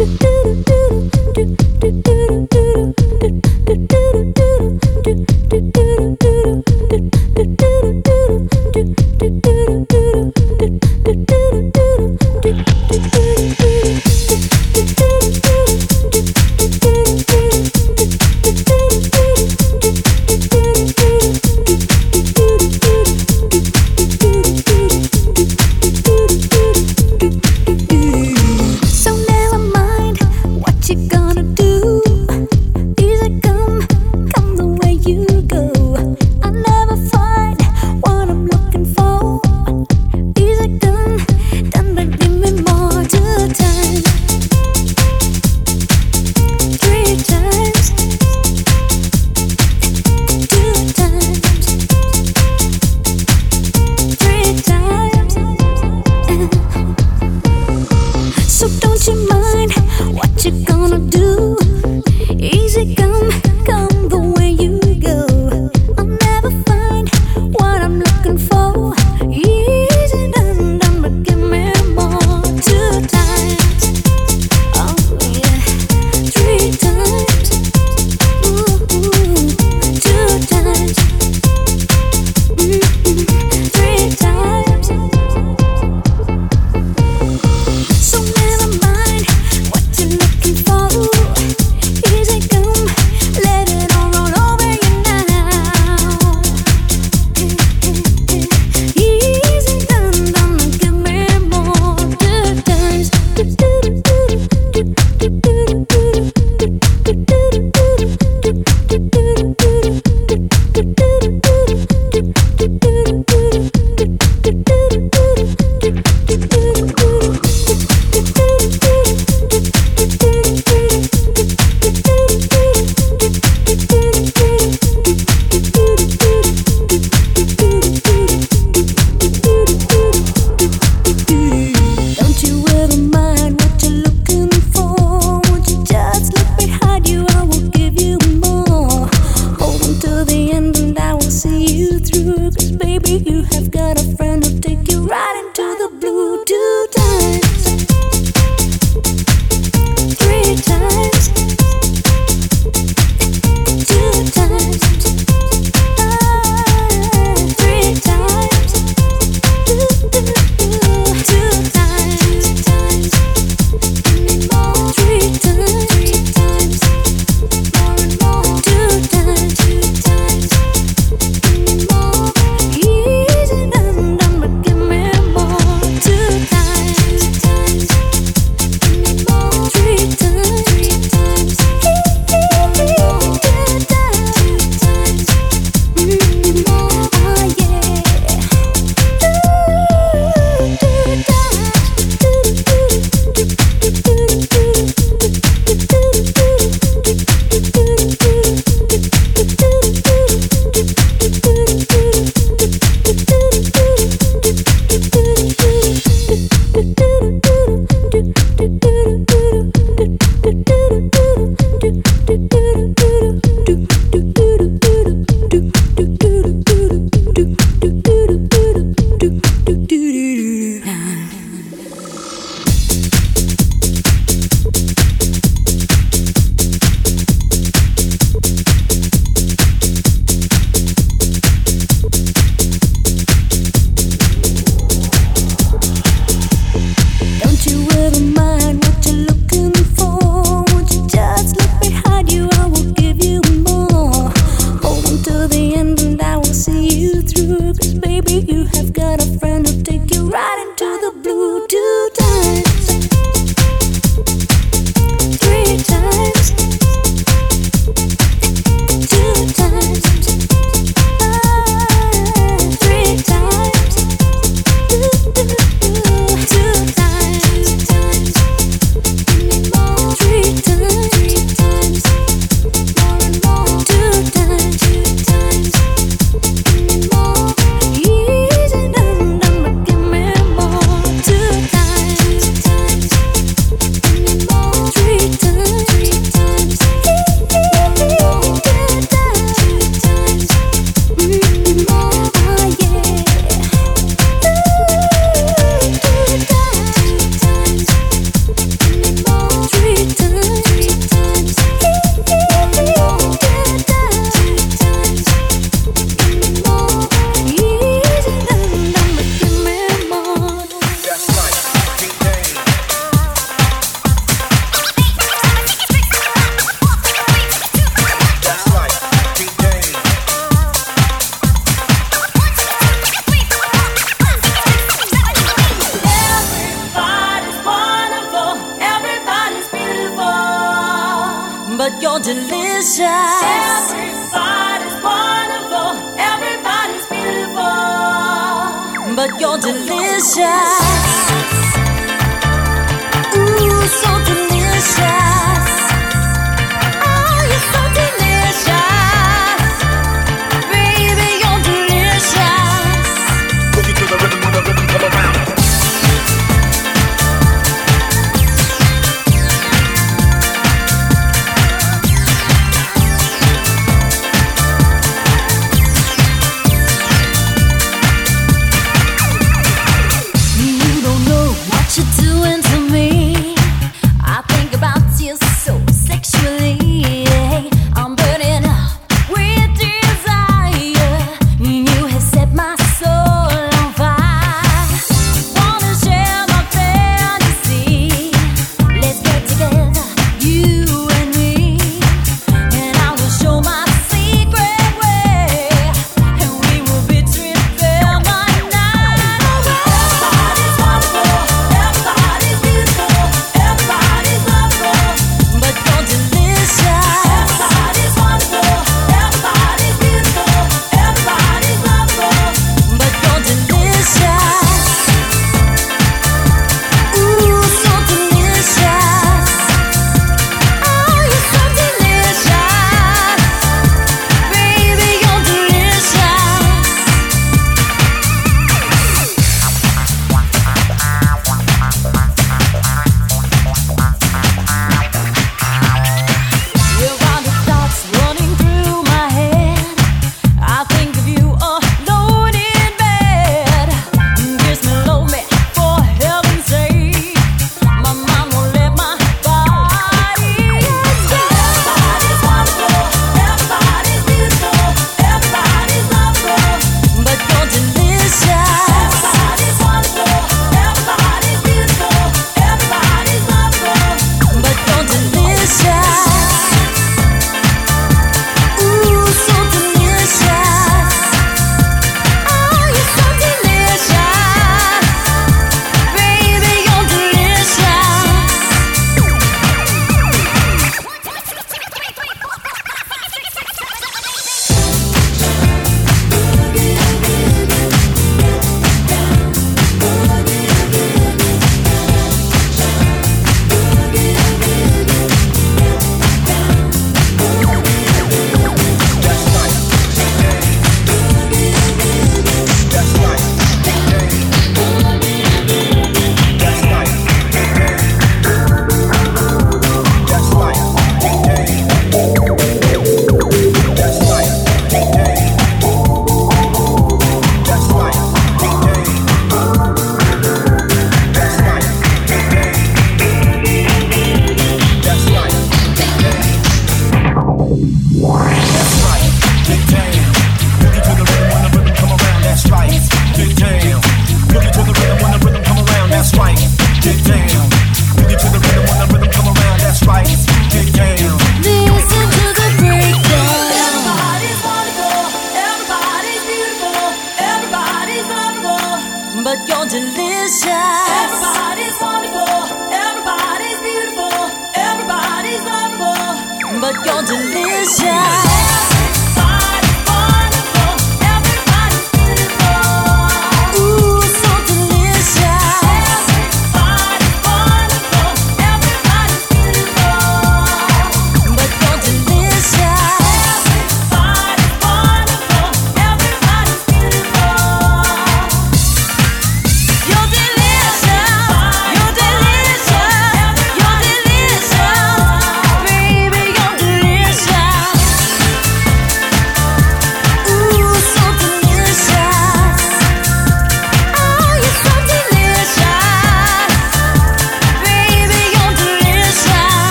do do do do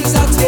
things I take.